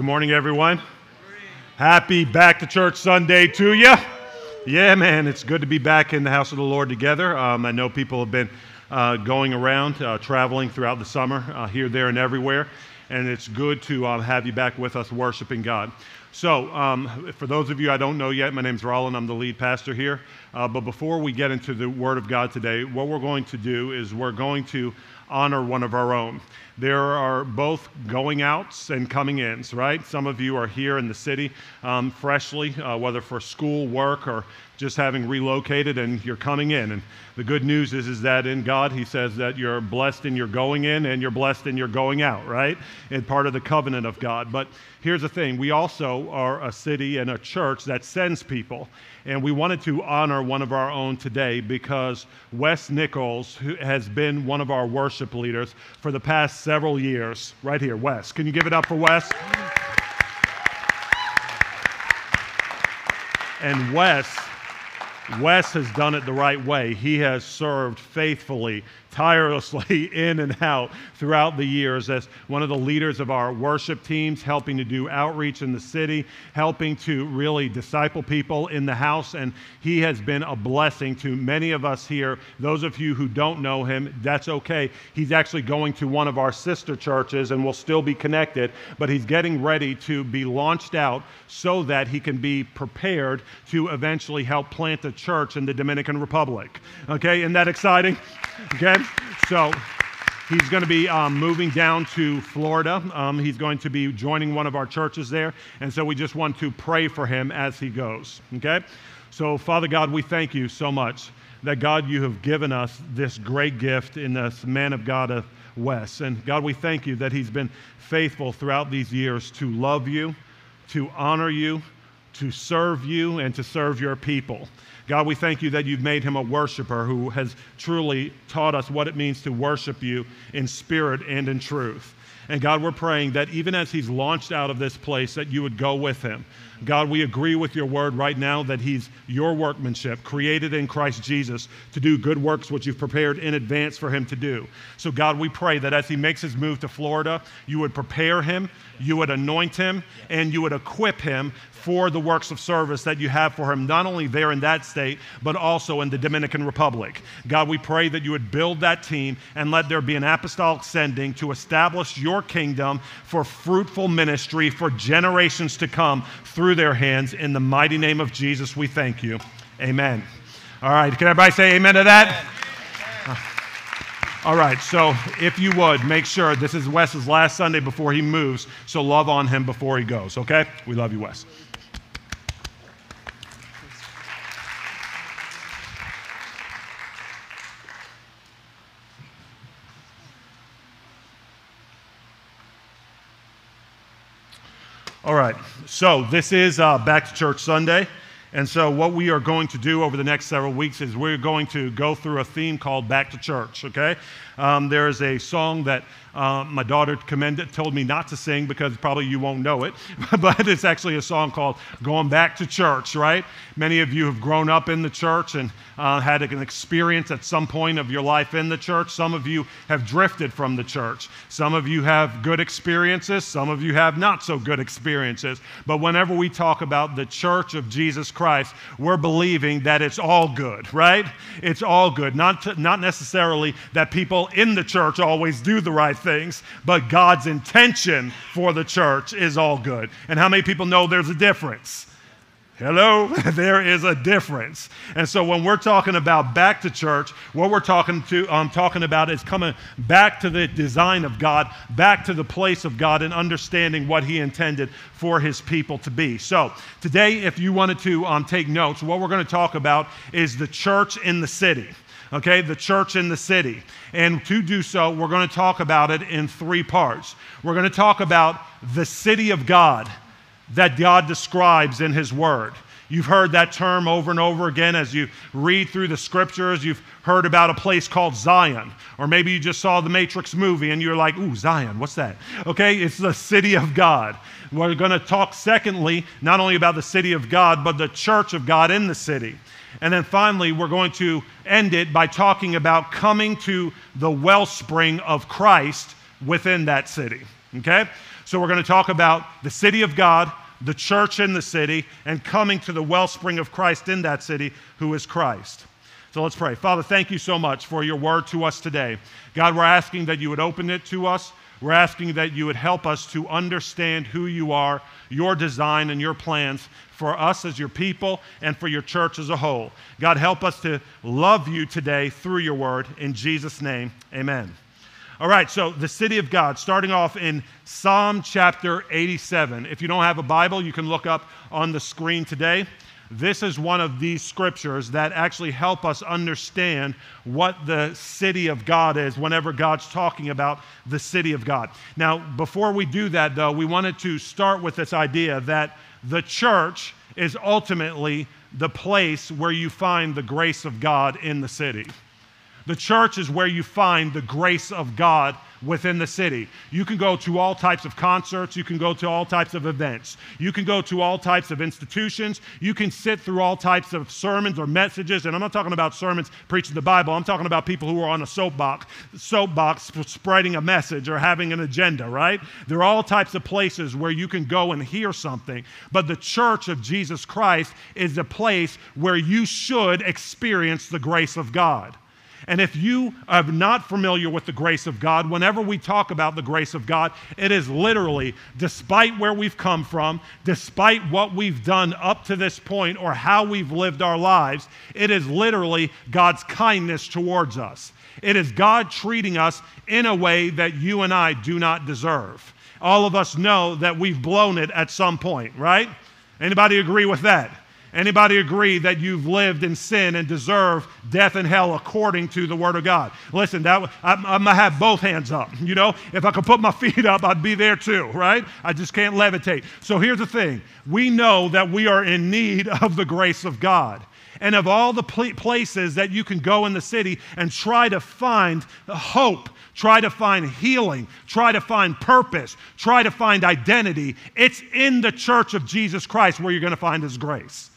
Good morning, everyone. Happy Back to Church Sunday to you. Yeah, man, it's good to be back in the house of the Lord together. Um, I know people have been uh, going around, uh, traveling throughout the summer, uh, here, there, and everywhere, and it's good to um, have you back with us worshiping God. So, um, for those of you I don't know yet, my name's Roland. I'm the lead pastor here. Uh, but before we get into the Word of God today, what we're going to do is we're going to honor one of our own. There are both going outs and coming ins, right? Some of you are here in the city um, freshly, uh, whether for school, work, or just having relocated, and you're coming in. And the good news is, is that in God, He says that you're blessed in your going in and you're blessed in your going out, right? And part of the covenant of God. But here's the thing we also are a city and a church that sends people. And we wanted to honor one of our own today because Wes Nichols, who has been one of our worship leaders for the past several years, right here, Wes. Can you give it up for Wes? And Wes Wes has done it the right way. He has served faithfully, tirelessly, in and out throughout the years as one of the leaders of our worship teams, helping to do outreach in the city, helping to really disciple people in the house. And he has been a blessing to many of us here. Those of you who don't know him, that's okay. He's actually going to one of our sister churches and will still be connected, but he's getting ready to be launched out so that he can be prepared to eventually help plant a church in the Dominican Republic. Okay, isn't that exciting? Okay, so he's going to be um, moving down to Florida. Um, he's going to be joining one of our churches there, and so we just want to pray for him as he goes. Okay, so Father God, we thank you so much that God, you have given us this great gift in this man of God of Wes. And God, we thank you that he's been faithful throughout these years to love you, to honor you, to serve you, and to serve your people. God, we thank you that you've made him a worshiper who has truly taught us what it means to worship you in spirit and in truth. And God, we're praying that even as he's launched out of this place, that you would go with him. God, we agree with your word right now that he's your workmanship, created in Christ Jesus to do good works which you've prepared in advance for him to do. So, God, we pray that as he makes his move to Florida, you would prepare him, you would anoint him, and you would equip him for the works of service that you have for him, not only there in that state, but also in the Dominican Republic. God, we pray that you would build that team and let there be an apostolic sending to establish your kingdom for fruitful ministry for generations to come through their hands. In the mighty name of Jesus, we thank you. Amen. All right, can everybody say amen to that? All right, so if you would, make sure this is Wes's last Sunday before he moves, so love on him before he goes, okay? We love you, Wes. All right, so this is uh, Back to Church Sunday. And so, what we are going to do over the next several weeks is we're going to go through a theme called Back to Church, okay? Um, there is a song that uh, my daughter commended, told me not to sing because probably you won't know it, but it's actually a song called Going Back to Church, right? Many of you have grown up in the church and uh, had an experience at some point of your life in the church. Some of you have drifted from the church. Some of you have good experiences. Some of you have not so good experiences. But whenever we talk about the church of Jesus Christ, we're believing that it's all good, right? It's all good. Not, to, not necessarily that people in the church always do the right things, but God's intention for the church is all good. And how many people know there's a difference? Hello, there is a difference. And so when we're talking about back to church, what we're talking to um, talking about is coming back to the design of God, back to the place of God and understanding what he intended for his people to be. So today, if you wanted to um, take notes, what we're going to talk about is the church in the city okay, the church in the city. And to do so, we're going to talk about it in three parts. We're going to talk about the city of God that God describes in His Word. You've heard that term over and over again as you read through the scriptures. You've heard about a place called Zion. Or maybe you just saw the Matrix movie and you're like, ooh, Zion, what's that? Okay, it's the city of God. We're going to talk, secondly, not only about the city of God, but the church of God in the city. And then finally, we're going to end it by talking about coming to the wellspring of Christ within that city. Okay? So we're going to talk about the city of God, the church in the city, and coming to the wellspring of Christ in that city, who is Christ. So let's pray. Father, thank you so much for your word to us today. God, we're asking that you would open it to us. We're asking that you would help us to understand who you are, your design, and your plans for us as your people and for your church as a whole. God, help us to love you today through your word. In Jesus' name, amen. All right, so the city of God, starting off in Psalm chapter 87. If you don't have a Bible, you can look up on the screen today. This is one of these scriptures that actually help us understand what the city of God is whenever God's talking about the city of God. Now, before we do that, though, we wanted to start with this idea that the church is ultimately the place where you find the grace of God in the city. The church is where you find the grace of God within the city. You can go to all types of concerts, you can go to all types of events, you can go to all types of institutions, you can sit through all types of sermons or messages. And I'm not talking about sermons preaching the Bible, I'm talking about people who are on a soapbox, soapbox spreading a message or having an agenda, right? There are all types of places where you can go and hear something. But the church of Jesus Christ is a place where you should experience the grace of God. And if you are not familiar with the grace of God, whenever we talk about the grace of God, it is literally, despite where we've come from, despite what we've done up to this point or how we've lived our lives, it is literally God's kindness towards us. It is God treating us in a way that you and I do not deserve. All of us know that we've blown it at some point, right? Anybody agree with that? Anybody agree that you've lived in sin and deserve death and hell according to the Word of God? Listen, that I'm, I'm gonna have both hands up. You know, if I could put my feet up, I'd be there too, right? I just can't levitate. So here's the thing: we know that we are in need of the grace of God. And of all the places that you can go in the city and try to find hope, try to find healing, try to find purpose, try to find identity, it's in the church of Jesus Christ where you're going to find His grace.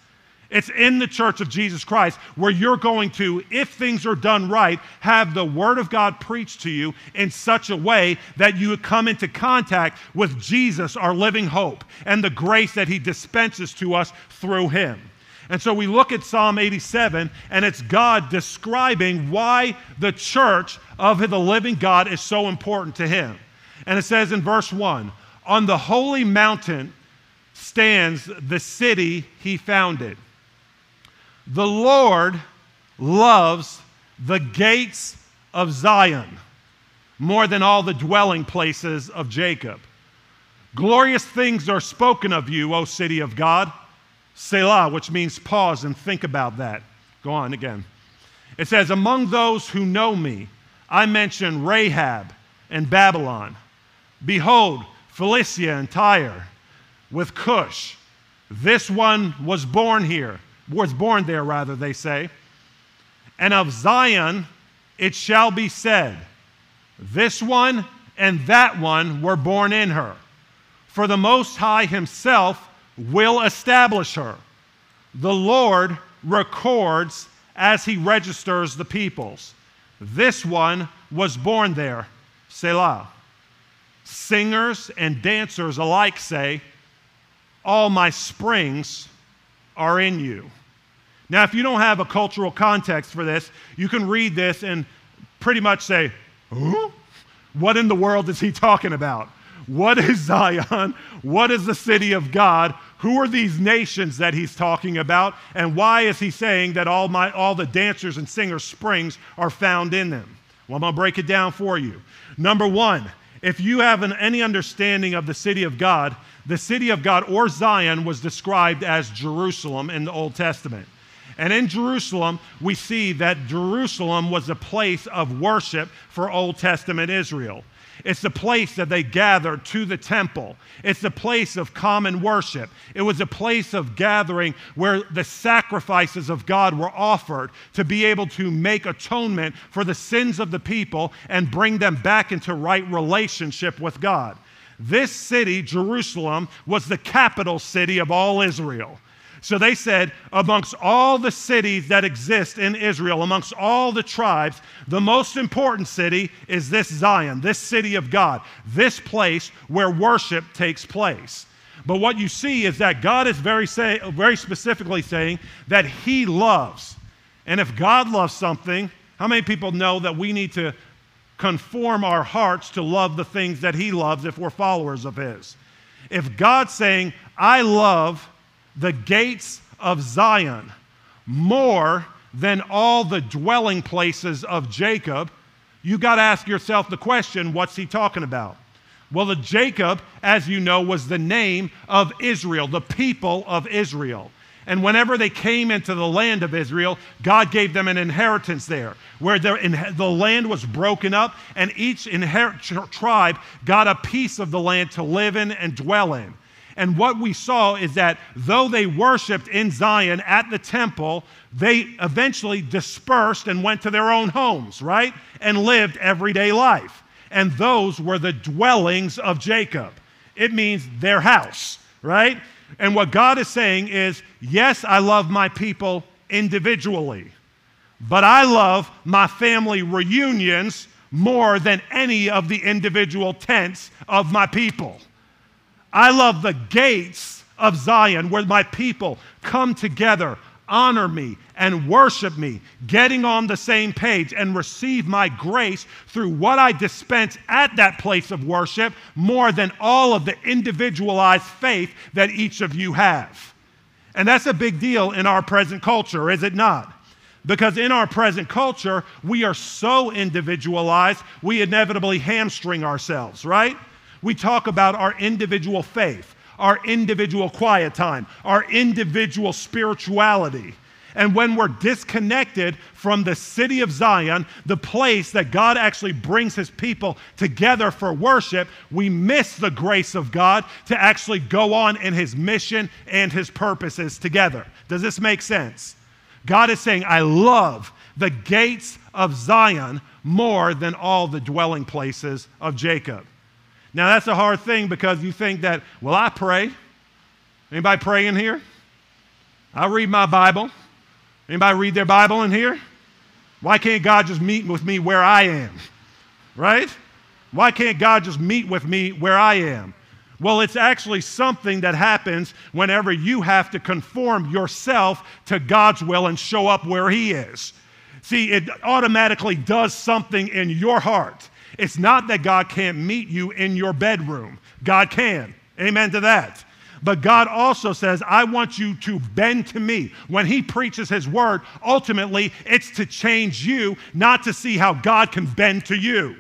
It's in the church of Jesus Christ where you're going to, if things are done right, have the Word of God preached to you in such a way that you come into contact with Jesus, our living hope, and the grace that He dispenses to us through Him. And so we look at Psalm 87, and it's God describing why the church of the living God is so important to Him. And it says in verse 1 On the holy mountain stands the city He founded the Lord loves the gates of Zion more than all the dwelling places of Jacob. Glorious things are spoken of you, O city of God. Selah, which means pause and think about that. Go on again. It says, Among those who know me, I mention Rahab and Babylon. Behold, Philistia and Tyre with Cush. This one was born here was born there, rather, they say. And of Zion it shall be said, This one and that one were born in her. For the Most High Himself will establish her. The Lord records as He registers the peoples. This one was born there, Selah. Singers and dancers alike say, All my springs are in you. Now, if you don't have a cultural context for this, you can read this and pretty much say, huh? What in the world is he talking about? What is Zion? What is the city of God? Who are these nations that he's talking about? And why is he saying that all, my, all the dancers and singers' springs are found in them? Well, I'm going to break it down for you. Number one, if you have an, any understanding of the city of God, the city of God or Zion was described as Jerusalem in the Old Testament. And in Jerusalem, we see that Jerusalem was a place of worship for Old Testament Israel. It's the place that they gathered to the temple. It's the place of common worship. It was a place of gathering where the sacrifices of God were offered to be able to make atonement for the sins of the people and bring them back into right relationship with God. This city, Jerusalem, was the capital city of all Israel. So they said, amongst all the cities that exist in Israel, amongst all the tribes, the most important city is this Zion, this city of God, this place where worship takes place. But what you see is that God is very, say, very specifically saying that He loves. And if God loves something, how many people know that we need to conform our hearts to love the things that He loves if we're followers of His? If God's saying, I love the gates of Zion more than all the dwelling places of Jacob, you got to ask yourself the question what's he talking about? Well, the Jacob, as you know, was the name of Israel, the people of Israel. And whenever they came into the land of Israel, God gave them an inheritance there, where the land was broken up, and each tribe got a piece of the land to live in and dwell in. And what we saw is that though they worshiped in Zion at the temple, they eventually dispersed and went to their own homes, right? And lived everyday life. And those were the dwellings of Jacob. It means their house, right? And what God is saying is yes, I love my people individually, but I love my family reunions more than any of the individual tents of my people. I love the gates of Zion where my people come together, honor me, and worship me, getting on the same page and receive my grace through what I dispense at that place of worship more than all of the individualized faith that each of you have. And that's a big deal in our present culture, is it not? Because in our present culture, we are so individualized, we inevitably hamstring ourselves, right? We talk about our individual faith, our individual quiet time, our individual spirituality. And when we're disconnected from the city of Zion, the place that God actually brings his people together for worship, we miss the grace of God to actually go on in his mission and his purposes together. Does this make sense? God is saying, I love the gates of Zion more than all the dwelling places of Jacob. Now, that's a hard thing because you think that, well, I pray. Anybody pray in here? I read my Bible. Anybody read their Bible in here? Why can't God just meet with me where I am? Right? Why can't God just meet with me where I am? Well, it's actually something that happens whenever you have to conform yourself to God's will and show up where He is. See, it automatically does something in your heart. It's not that God can't meet you in your bedroom, God can. Amen to that. But God also says, I want you to bend to me. When He preaches His word, ultimately, it's to change you, not to see how God can bend to you.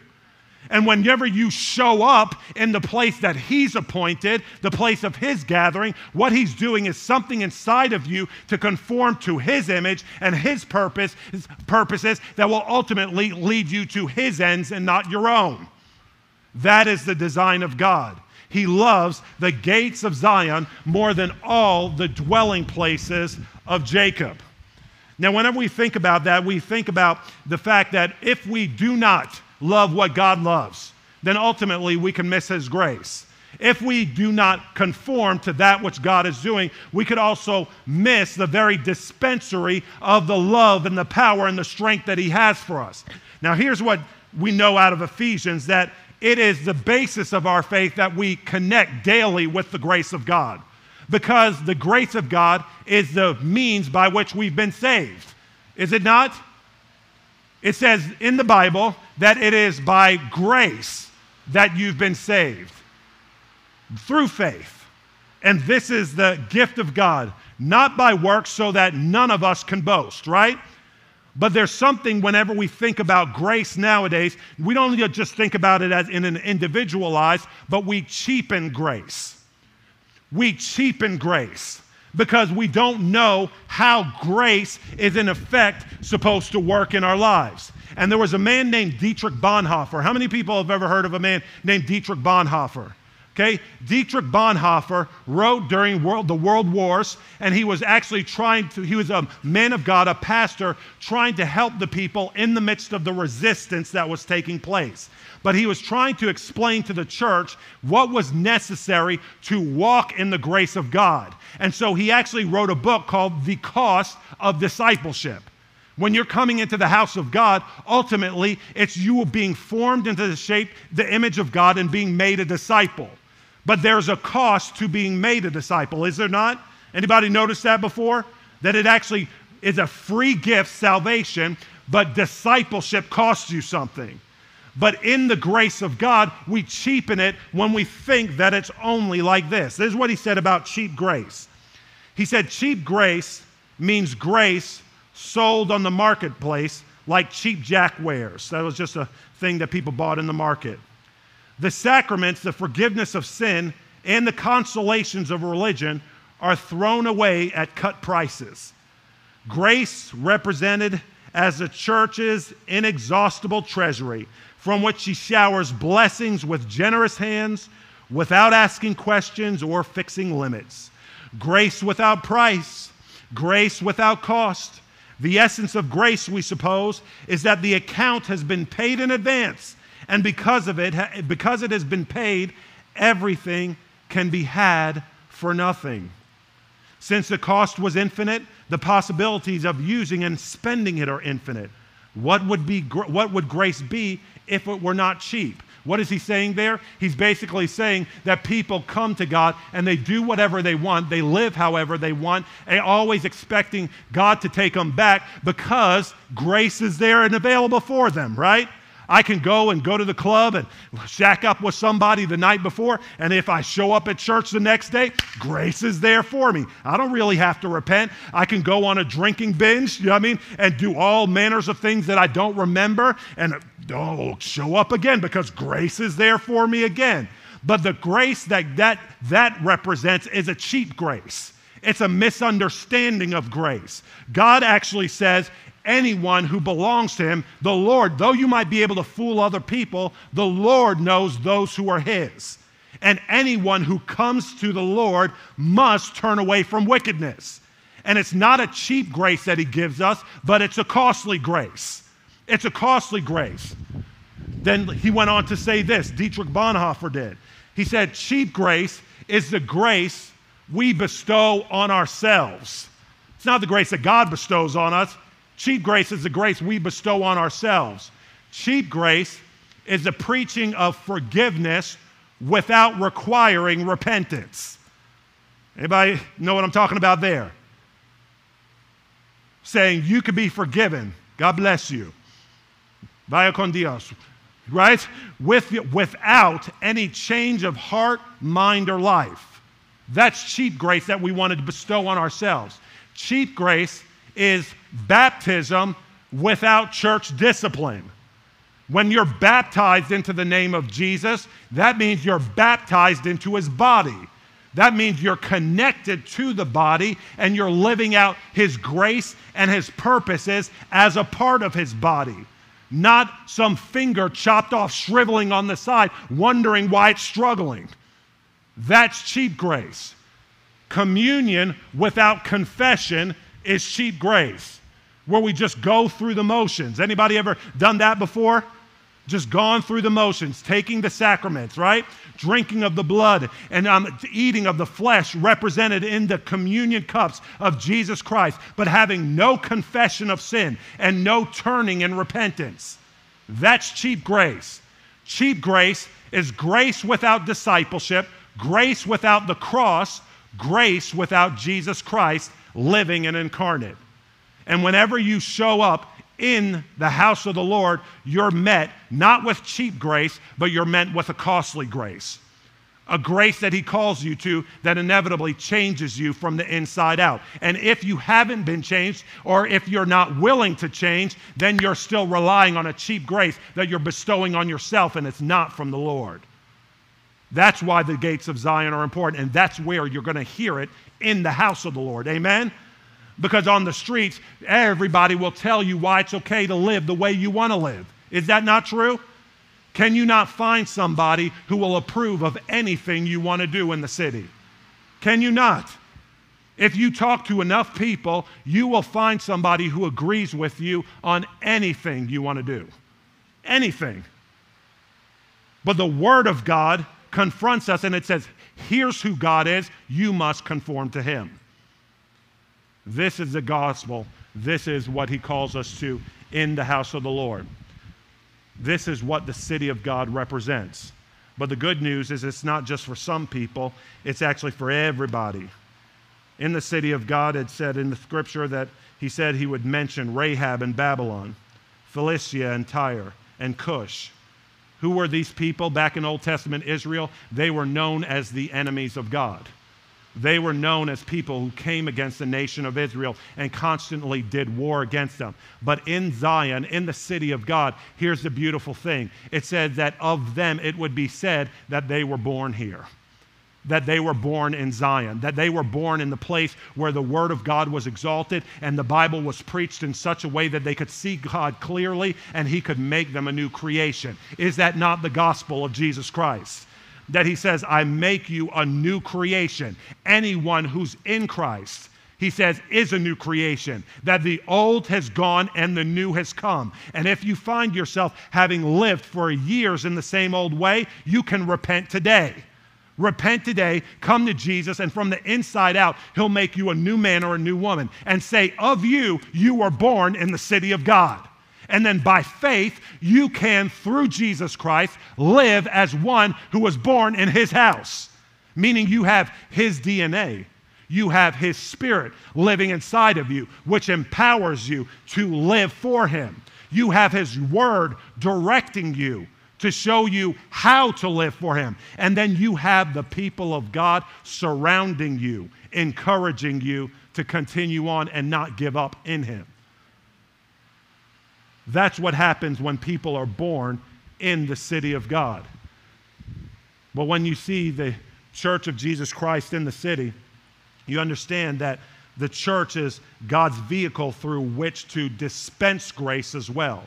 And whenever you show up in the place that He's appointed, the place of His gathering, what He's doing is something inside of you to conform to His image and His purpose, his purposes that will ultimately lead you to His ends and not your own. That is the design of God. He loves the gates of Zion more than all the dwelling places of Jacob. Now, whenever we think about that, we think about the fact that if we do not love what God loves, then ultimately we can miss His grace. If we do not conform to that which God is doing, we could also miss the very dispensary of the love and the power and the strength that He has for us. Now, here's what we know out of Ephesians that it is the basis of our faith that we connect daily with the grace of God. Because the grace of God is the means by which we've been saved. Is it not? It says in the Bible that it is by grace that you've been saved through faith. And this is the gift of God, not by works, so that none of us can boast, right? But there's something whenever we think about grace nowadays, we don't just think about it as in an individualized, but we cheapen grace. We cheapen grace because we don't know how grace is in effect supposed to work in our lives. And there was a man named Dietrich Bonhoeffer. How many people have ever heard of a man named Dietrich Bonhoeffer? Okay, Dietrich Bonhoeffer wrote during world, the world wars, and he was actually trying to, he was a man of God, a pastor, trying to help the people in the midst of the resistance that was taking place. But he was trying to explain to the church what was necessary to walk in the grace of God. And so he actually wrote a book called The Cost of Discipleship. When you're coming into the house of God, ultimately, it's you being formed into the shape, the image of God, and being made a disciple. But there's a cost to being made a disciple, is there not? Anybody noticed that before? That it actually is a free gift, salvation, but discipleship costs you something. But in the grace of God, we cheapen it when we think that it's only like this. This is what he said about cheap grace. He said, cheap grace means grace sold on the marketplace like cheap jack wares. That was just a thing that people bought in the market. The sacraments, the forgiveness of sin, and the consolations of religion are thrown away at cut prices. Grace represented as the church's inexhaustible treasury, from which she showers blessings with generous hands without asking questions or fixing limits. Grace without price, grace without cost. The essence of grace, we suppose, is that the account has been paid in advance and because of it, because it has been paid, everything can be had for nothing. Since the cost was infinite, the possibilities of using and spending it are infinite. What would, be, what would grace be if it were not cheap? What is he saying there? He's basically saying that people come to God and they do whatever they want, they live however they want, and always expecting God to take them back because grace is there and available for them, right? I can go and go to the club and shack up with somebody the night before, and if I show up at church the next day, grace is there for me. I don't really have to repent. I can go on a drinking binge, you know what I mean, and do all manners of things that I don't remember, and oh, show up again because grace is there for me again. But the grace that that, that represents is a cheap grace. It's a misunderstanding of grace. God actually says anyone who belongs to him. The Lord, though you might be able to fool other people, the Lord knows those who are his. And anyone who comes to the Lord must turn away from wickedness. And it's not a cheap grace that he gives us, but it's a costly grace. It's a costly grace. Then he went on to say this Dietrich Bonhoeffer did. He said, Cheap grace is the grace we bestow on ourselves. It's not the grace that God bestows on us, Cheap grace is the grace we bestow on ourselves. Cheap grace is the preaching of forgiveness without requiring repentance. Anybody know what I'm talking about there? Saying you could be forgiven. God bless you. Vaya con Dios. Right? With, without any change of heart, mind, or life. That's cheap grace that we wanted to bestow on ourselves. Cheap grace is baptism without church discipline. When you're baptized into the name of Jesus, that means you're baptized into his body. That means you're connected to the body and you're living out his grace and his purposes as a part of his body. Not some finger chopped off, shriveling on the side, wondering why it's struggling. That's cheap grace. Communion without confession is cheap grace, where we just go through the motions. Anybody ever done that before? Just gone through the motions, taking the sacraments, right? Drinking of the blood and um, eating of the flesh represented in the communion cups of Jesus Christ, but having no confession of sin and no turning in repentance. That's cheap grace. Cheap grace is grace without discipleship, grace without the cross, grace without Jesus Christ, living and incarnate. And whenever you show up in the house of the Lord, you're met not with cheap grace, but you're met with a costly grace. A grace that He calls you to that inevitably changes you from the inside out. And if you haven't been changed, or if you're not willing to change, then you're still relying on a cheap grace that you're bestowing on yourself, and it's not from the Lord. That's why the gates of Zion are important, and that's where you're going to hear it in the house of the Lord. Amen? Because on the streets, everybody will tell you why it's okay to live the way you want to live. Is that not true? Can you not find somebody who will approve of anything you want to do in the city? Can you not? If you talk to enough people, you will find somebody who agrees with you on anything you want to do. Anything. But the Word of God confronts us and it says, here's who God is, you must conform to Him. This is the gospel. This is what He calls us to in the house of the Lord. This is what the city of God represents. But the good news is it's not just for some people, it's actually for everybody. In the city of God, it said in the scripture that he said he would mention Rahab and Babylon, Philistia and Tyre, and Cush. Who were these people back in Old Testament Israel? They were known as the enemies of God. They were known as people who came against the nation of Israel and constantly did war against them. But in Zion, in the city of God, here's the beautiful thing it said that of them it would be said that they were born here that they were born in Zion, that they were born in the place where the Word of God was exalted and the Bible was preached in such a way that they could see God clearly and He could make them a new creation. Is that not the gospel of Jesus Christ? That He says, I make you a new creation. Anyone who's in Christ he says, is a new creation, that the old has gone and the new has come. And if you find yourself having lived for years in the same old way, you can repent today. Repent today, come to Jesus, and from the inside out, He'll make you a new man or a new woman and say, Of you, you were born in the city of God. And then by faith, you can, through Jesus Christ, live as one who was born in His house, meaning you have His DNA. You have His Spirit living inside of you, which empowers you to live for Him. You have His Word directing you to show you how to live for Him. And then you have the people of God surrounding you, encouraging you to continue on and not give up in Him. That's what happens when people are born in the city of God. But when you see the church of Jesus Christ in the city, you understand that the church is God's vehicle through which to dispense grace as well.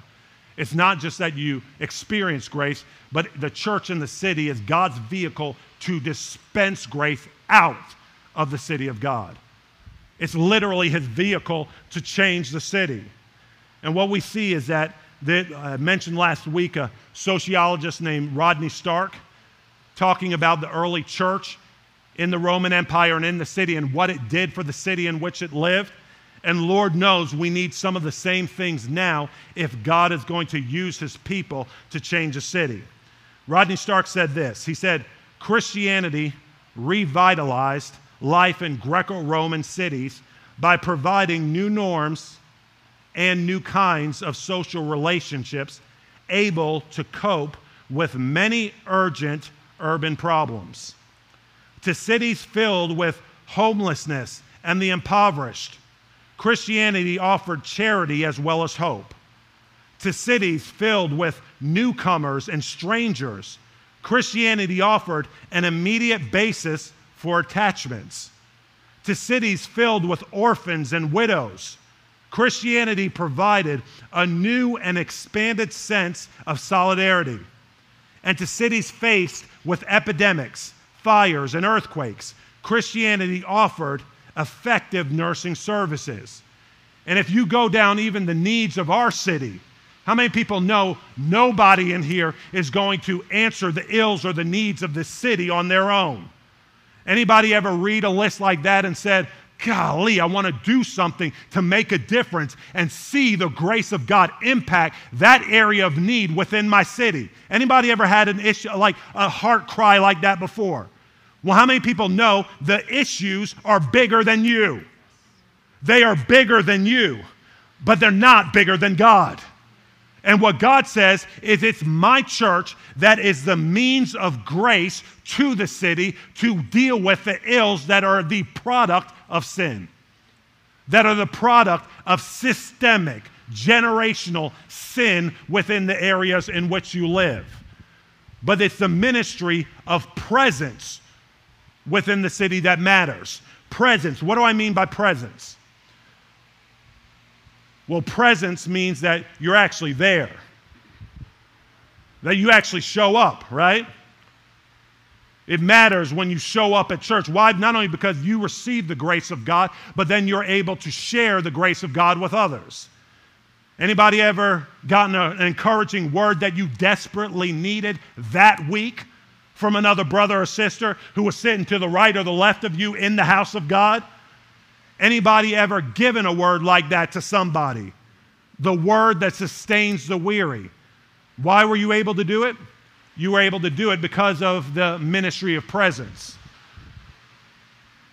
It's not just that you experience grace, but the church in the city is God's vehicle to dispense grace out of the city of God. It's literally his vehicle to change the city. And what we see is that, that I uh, mentioned last week a sociologist named Rodney Stark talking about the early church in the Roman Empire and in the city and what it did for the city in which it lived. And Lord knows we need some of the same things now if God is going to use his people to change a city. Rodney Stark said this He said, Christianity revitalized life in Greco Roman cities by providing new norms and new kinds of social relationships able to cope with many urgent urban problems. To cities filled with homelessness and the impoverished, Christianity offered charity as well as hope. To cities filled with newcomers and strangers, Christianity offered an immediate basis for attachments. To cities filled with orphans and widows, Christianity provided a new and expanded sense of solidarity. And to cities faced with epidemics, fires, and earthquakes, Christianity offered effective nursing services. And if you go down even the needs of our city, how many people know nobody in here is going to answer the ills or the needs of the city on their own? Anybody ever read a list like that and said, golly, I want to do something to make a difference and see the grace of God impact that area of need within my city. Anybody ever had an issue like a heart cry like that before? Well, how many people know the issues are bigger than you? They are bigger than you, but they're not bigger than God. And what God says is it's my church that is the means of grace to the city to deal with the ills that are the product of sin, that are the product of systemic, generational sin within the areas in which you live. But it's the ministry of presence within the city that matters. Presence. What do I mean by presence? Well, presence means that you're actually there. that you actually show up, right? It matters when you show up at church. Why? Not only because you receive the grace of God, but then you're able to share the grace of God with others. Anybody ever gotten a, an encouraging word that you desperately needed that week from another brother or sister who was sitting to the right or the left of you in the house of God? Anybody ever given a word like that to somebody? The word that sustains the weary. Why were you able to do it? You were able to do it because of the ministry of presence.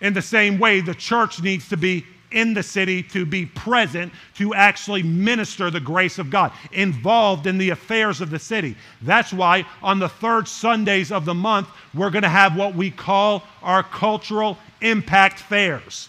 In the same way, the church needs to be in the city to be present to actually minister the grace of God, involved in the affairs of the city. That's why on the third Sundays of the month, we're going to have what we call our cultural impact fairs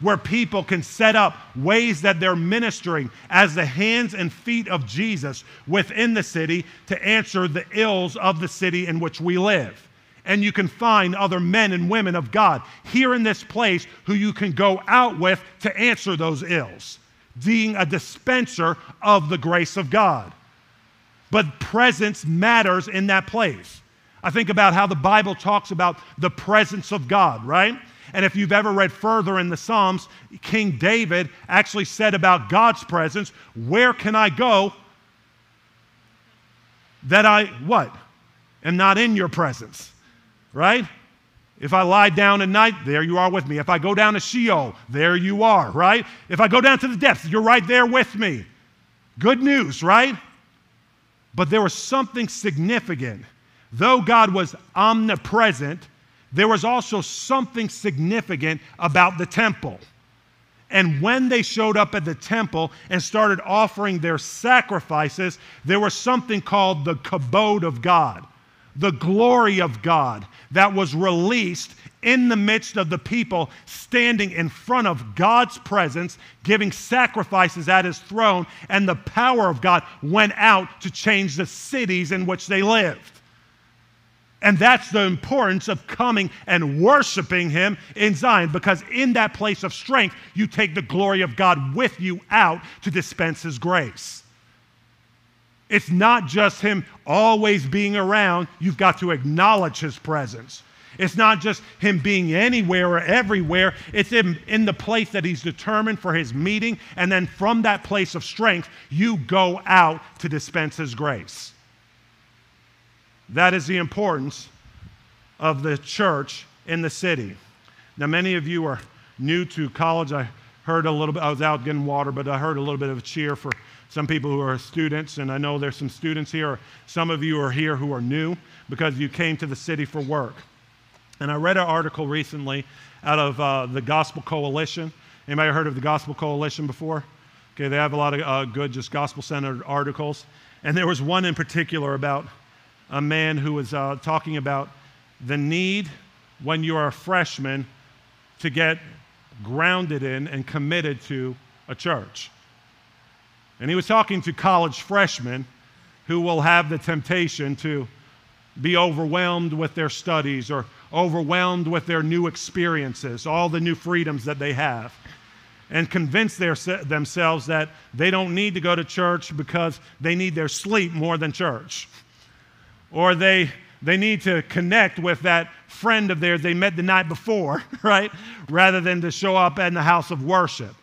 where people can set up ways that they're ministering as the hands and feet of Jesus within the city to answer the ills of the city in which we live. And you can find other men and women of God here in this place who you can go out with to answer those ills, being a dispenser of the grace of God. But presence matters in that place. I think about how the Bible talks about the presence of God, right? And if you've ever read further in the Psalms, King David actually said about God's presence, Where can I go that I, what? Am not in your presence, right? If I lie down at night, there you are with me. If I go down to Sheol, there you are, right? If I go down to the depths, you're right there with me. Good news, right? But there was something significant. Though God was omnipresent, there was also something significant about the temple. And when they showed up at the temple and started offering their sacrifices, there was something called the kabod of God, the glory of God that was released in the midst of the people standing in front of God's presence, giving sacrifices at his throne, and the power of God went out to change the cities in which they lived. And that's the importance of coming and worshiping Him in Zion, because in that place of strength, you take the glory of God with you out to dispense His grace. It's not just Him always being around, you've got to acknowledge His presence. It's not just Him being anywhere or everywhere, it's Him in the place that He's determined for His meeting. And then from that place of strength, you go out to dispense His grace. That is the importance of the church in the city. Now, many of you are new to college. I heard a little bit, I was out getting water, but I heard a little bit of a cheer for some people who are students, and I know there's some students here. Some of you are here who are new because you came to the city for work. And I read an article recently out of uh, the Gospel Coalition. Anybody heard of the Gospel Coalition before? Okay, they have a lot of uh, good, just gospel centered articles. And there was one in particular about a man who was uh, talking about the need when you are a freshman to get grounded in and committed to a church. And he was talking to college freshmen who will have the temptation to be overwhelmed with their studies or overwhelmed with their new experiences, all the new freedoms that they have, and convince their, themselves that they don't need to go to church because they need their sleep more than church or they, they need to connect with that friend of theirs they met the night before, right? Rather than to show up in the house of worship.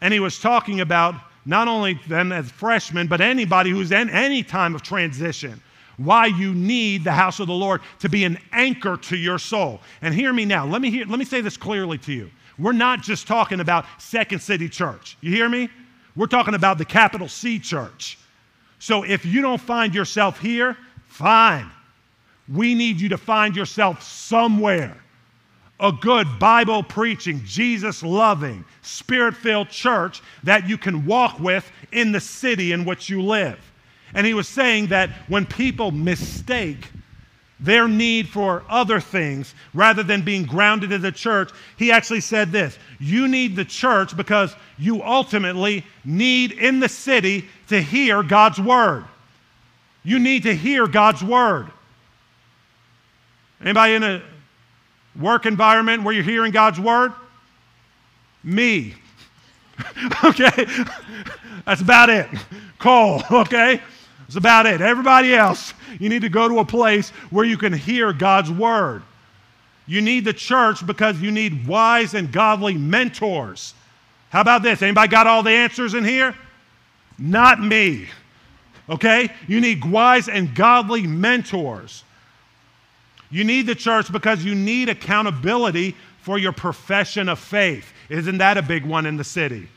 And he was talking about not only them as freshmen, but anybody who's in any time of transition. Why you need the house of the Lord to be an anchor to your soul. And hear me now. Let me, hear, let me say this clearly to you. We're not just talking about Second City Church. You hear me? We're talking about the capital C church. So if you don't find yourself here, Fine. We need you to find yourself somewhere. A good Bible preaching, Jesus loving, spirit filled church that you can walk with in the city in which you live. And he was saying that when people mistake their need for other things rather than being grounded in the church, he actually said this You need the church because you ultimately need in the city to hear God's word. You need to hear God's word. Anybody in a work environment where you're hearing God's word? Me. okay? That's about it. Cole, okay? That's about it. Everybody else, you need to go to a place where you can hear God's word. You need the church because you need wise and godly mentors. How about this? Anybody got all the answers in here? Not me. Okay? You need wise and godly mentors. You need the church because you need accountability for your profession of faith. Isn't that a big one in the city?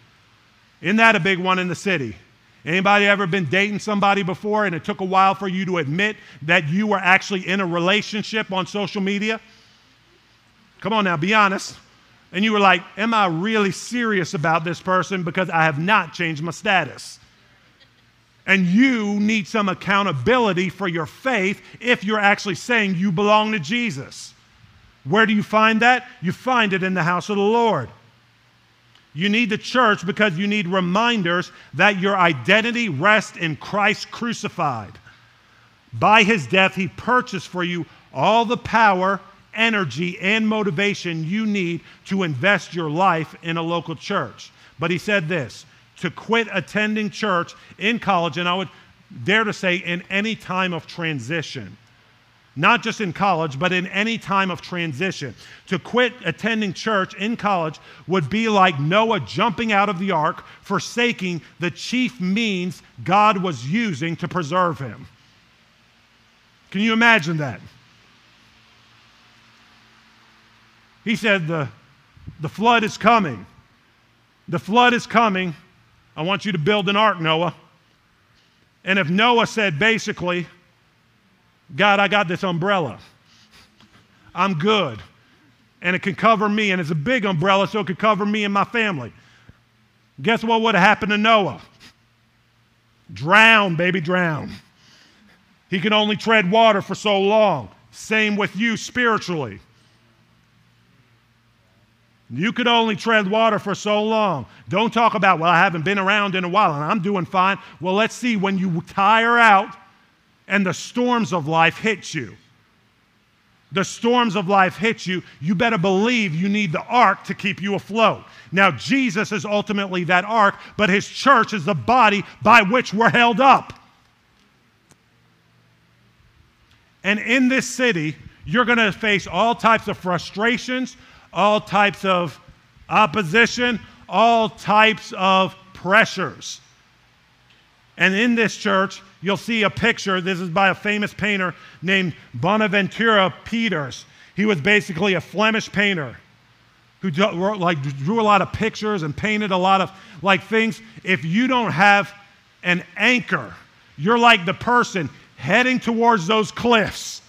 Isn't that a big one in the city? Anybody ever been dating somebody before and it took a while for you to admit that you were actually in a relationship on social media? Come on now, be honest. And you were like, Am I really serious about this person because I have not changed my status? And you need some accountability for your faith if you're actually saying you belong to Jesus. Where do you find that? You find it in the house of the Lord. You need the church because you need reminders that your identity rests in Christ crucified. By his death, he purchased for you all the power, energy, and motivation you need to invest your life in a local church. But he said this to quit attending church in college, and I would dare to say in any time of transition not just in college, but in any time of transition. To quit attending church in college would be like Noah jumping out of the ark, forsaking the chief means God was using to preserve him. Can you imagine that? He said, The, the flood is coming. The flood is coming. I want you to build an ark, Noah. And if Noah said basically, God, I got this umbrella. I'm good. And it can cover me, and it's a big umbrella, so it could cover me and my family. Guess what would have happened to Noah? Drown, baby, drown. He can only tread water for so long. Same with you spiritually. You could only tread water for so long. Don't talk about, well, I haven't been around in a while and I'm doing fine. Well, let's see when you tire out and the storms of life hit you. The storms of life hit you, you better believe you need the ark to keep you afloat. Now, Jesus is ultimately that ark, but his church is the body by which we're held up. And in this city, you're going to face all types of frustrations, all types of opposition, all types of pressures. And in this church, you'll see a picture. This is by a famous painter named Bonaventura Peeters. He was basically a Flemish painter who wrote, like drew a lot of pictures and painted a lot of like things. If you don't have an anchor, you're like the person heading towards those cliffs,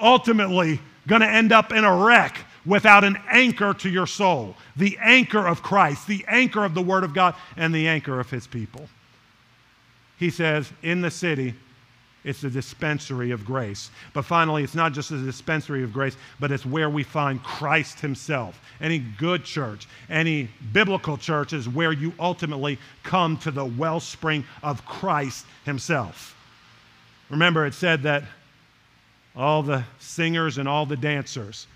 ultimately going to end up in a wreck without an anchor to your soul. The anchor of Christ, the anchor of the Word of God, and the anchor of His people he says, in the city, it's a dispensary of grace. But finally, it's not just a dispensary of grace, but it's where we find Christ Himself. Any good church, any biblical church is where you ultimately come to the wellspring of Christ Himself. Remember, it said that all the singers and all the dancers,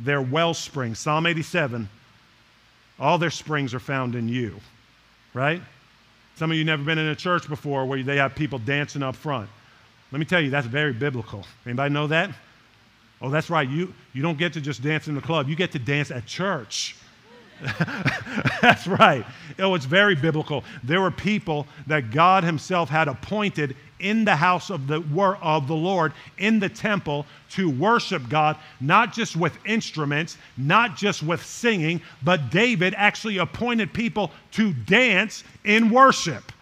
their wellspring, Psalm 87, all their springs are found in you, right? Some of you never been in a church before where they have people dancing up front. Let me tell you, that's very biblical. Anybody know that? Oh, that's right. You, you don't get to just dance in the club, you get to dance at church. That's right. Oh, it's very biblical. There were people that God Himself had appointed in the house of the, of the Lord, in the temple, to worship God, not just with instruments, not just with singing, but David actually appointed people to dance in worship.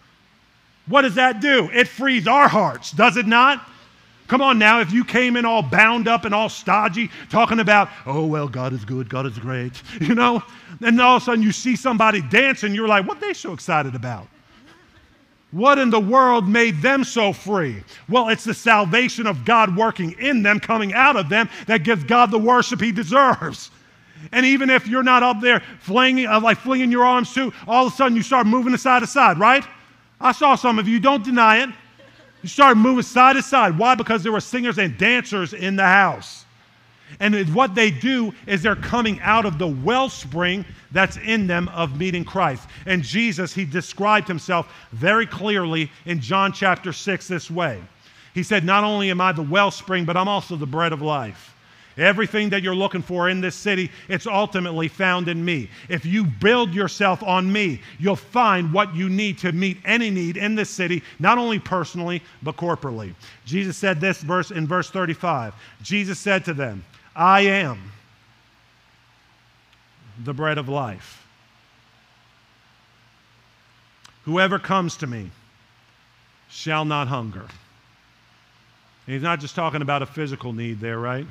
What does that do? It frees our hearts, does it not? Come on now, if you came in all bound up and all stodgy, talking about, oh, well, God is good, God is great, you know, and all of a sudden you see somebody dancing, you're like, what they so excited about? What in the world made them so free? Well, it's the salvation of God working in them, coming out of them, that gives God the worship he deserves. And even if you're not up there flinging, uh, like flinging your arms too, all of a sudden you start moving side to side, right? I saw some of you, don't deny it. You started moving side to side. Why? Because there were singers and dancers in the house. And what they do is they're coming out of the wellspring that's in them of meeting Christ. And Jesus, he described himself very clearly in John chapter 6 this way. He said, Not only am I the wellspring, but I'm also the bread of life. Everything that you're looking for in this city, it's ultimately found in me. If you build yourself on me, you'll find what you need to meet any need in this city, not only personally, but corporately. Jesus said this verse in verse 35. Jesus said to them, I am the bread of life. Whoever comes to me shall not hunger. And he's not just talking about a physical need there, right?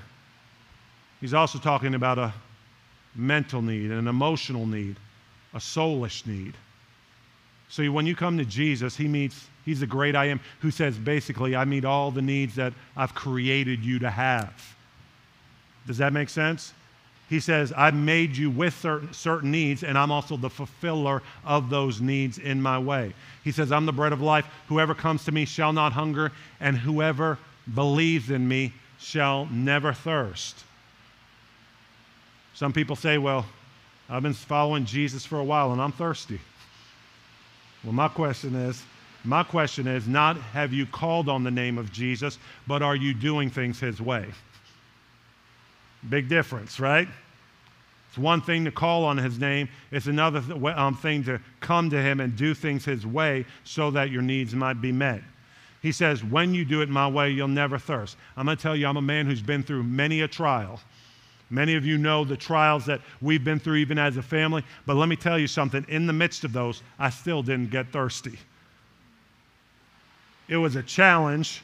He's also talking about a mental need, an emotional need, a soulish need. So when you come to Jesus, he meets, he's the great I am who says basically, I meet all the needs that I've created you to have. Does that make sense? He says, I've made you with certain, certain needs, and I'm also the fulfiller of those needs in my way. He says, I'm the bread of life. Whoever comes to me shall not hunger, and whoever believes in me shall never thirst. Some people say, Well, I've been following Jesus for a while and I'm thirsty. Well, my question is, my question is not have you called on the name of Jesus, but are you doing things his way? Big difference, right? It's one thing to call on his name, it's another th- um, thing to come to him and do things his way so that your needs might be met. He says, When you do it my way, you'll never thirst. I'm going to tell you, I'm a man who's been through many a trial. Many of you know the trials that we've been through, even as a family. But let me tell you something in the midst of those, I still didn't get thirsty. It was a challenge,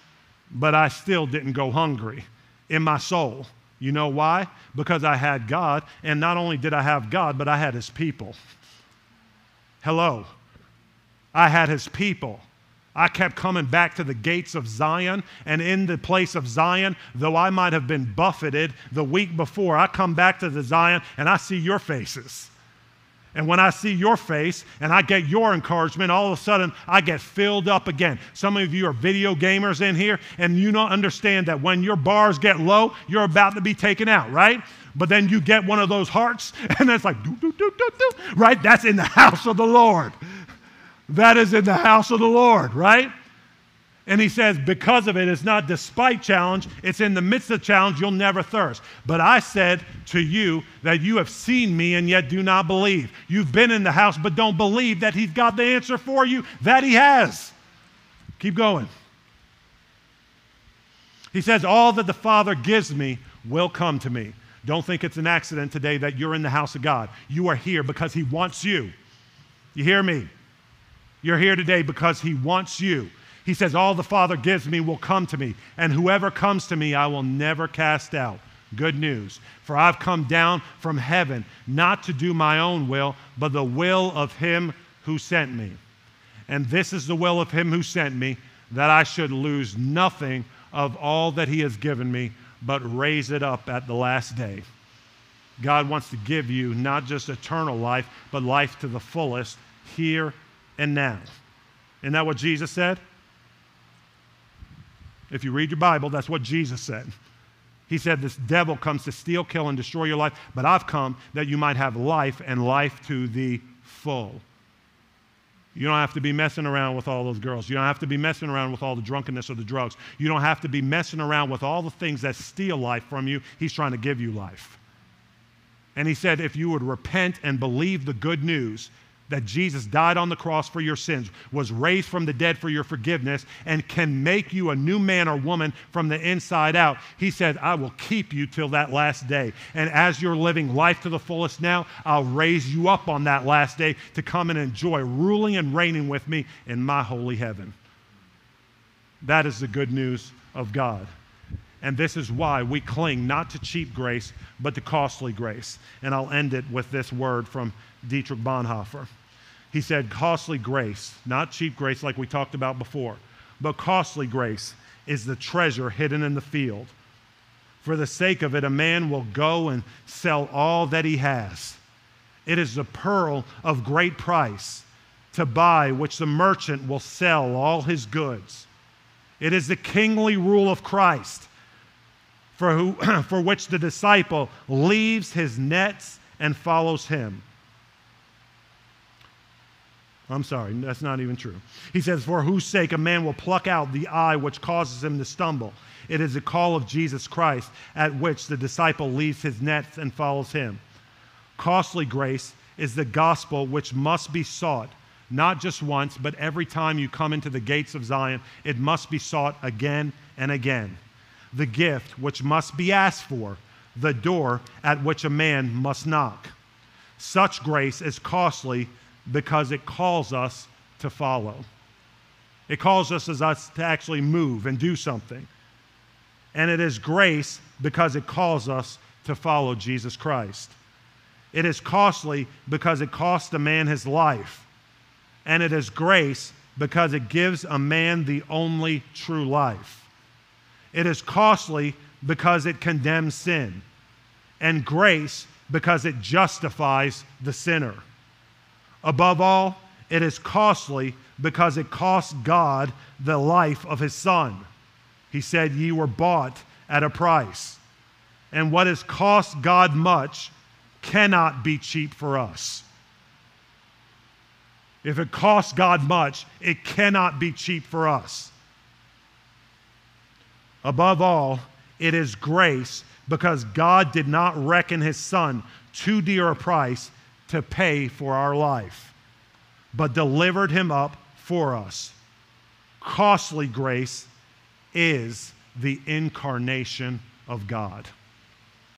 but I still didn't go hungry in my soul. You know why? Because I had God, and not only did I have God, but I had His people. Hello. I had His people. I kept coming back to the gates of Zion, and in the place of Zion, though I might have been buffeted the week before, I come back to the Zion and I see your faces. And when I see your face and I get your encouragement, all of a sudden I get filled up again. Some of you are video gamers in here, and you don't understand that when your bars get low, you're about to be taken out, right? But then you get one of those hearts, and it's like, doo, doo, doo, doo, doo, right? That's in the house of the Lord. That is in the house of the Lord, right? And he says, because of it, it's not despite challenge, it's in the midst of challenge, you'll never thirst. But I said to you that you have seen me and yet do not believe. You've been in the house, but don't believe that he's got the answer for you. That he has. Keep going. He says, All that the Father gives me will come to me. Don't think it's an accident today that you're in the house of God. You are here because he wants you. You hear me? You're here today because He wants you. He says, All the Father gives me will come to me, and whoever comes to me I will never cast out. Good news. For I've come down from heaven not to do my own will, but the will of Him who sent me. And this is the will of Him who sent me, that I should lose nothing of all that He has given me, but raise it up at the last day. God wants to give you not just eternal life, but life to the fullest here and now. Isn't that what Jesus said? If you read your Bible, that's what Jesus said. He said, This devil comes to steal, kill, and destroy your life, but I've come that you might have life and life to the full. You don't have to be messing around with all those girls. You don't have to be messing around with all the drunkenness or the drugs. You don't have to be messing around with all the things that steal life from you. He's trying to give you life. And he said, if you would repent and believe the good news, that Jesus died on the cross for your sins, was raised from the dead for your forgiveness, and can make you a new man or woman from the inside out. He said, I will keep you till that last day. And as you're living life to the fullest now, I'll raise you up on that last day to come and enjoy ruling and reigning with me in my holy heaven. That is the good news of God. And this is why we cling not to cheap grace, but to costly grace. And I'll end it with this word from Dietrich Bonhoeffer. He said, costly grace, not cheap grace like we talked about before, but costly grace is the treasure hidden in the field. For the sake of it, a man will go and sell all that he has. It is the pearl of great price to buy, which the merchant will sell all his goods. It is the kingly rule of Christ for, who, for which the disciple leaves his nets and follows him. I'm sorry, that's not even true. He says, For whose sake a man will pluck out the eye which causes him to stumble. It is a call of Jesus Christ at which the disciple leaves his nets and follows him. Costly grace is the gospel which must be sought, not just once, but every time you come into the gates of Zion, it must be sought again and again. The gift which must be asked for, the door at which a man must knock. Such grace is costly because it calls us to follow. It calls us as us to actually move and do something. And it is grace because it calls us to follow Jesus Christ. It is costly because it costs a man his life. And it is grace because it gives a man the only true life. It is costly because it condemns sin. And grace because it justifies the sinner. Above all, it is costly because it costs God the life of his son. He said, Ye were bought at a price. And what has cost God much cannot be cheap for us. If it costs God much, it cannot be cheap for us. Above all, it is grace because God did not reckon his son too dear a price to pay for our life, but delivered him up for us. Costly grace is the incarnation of God.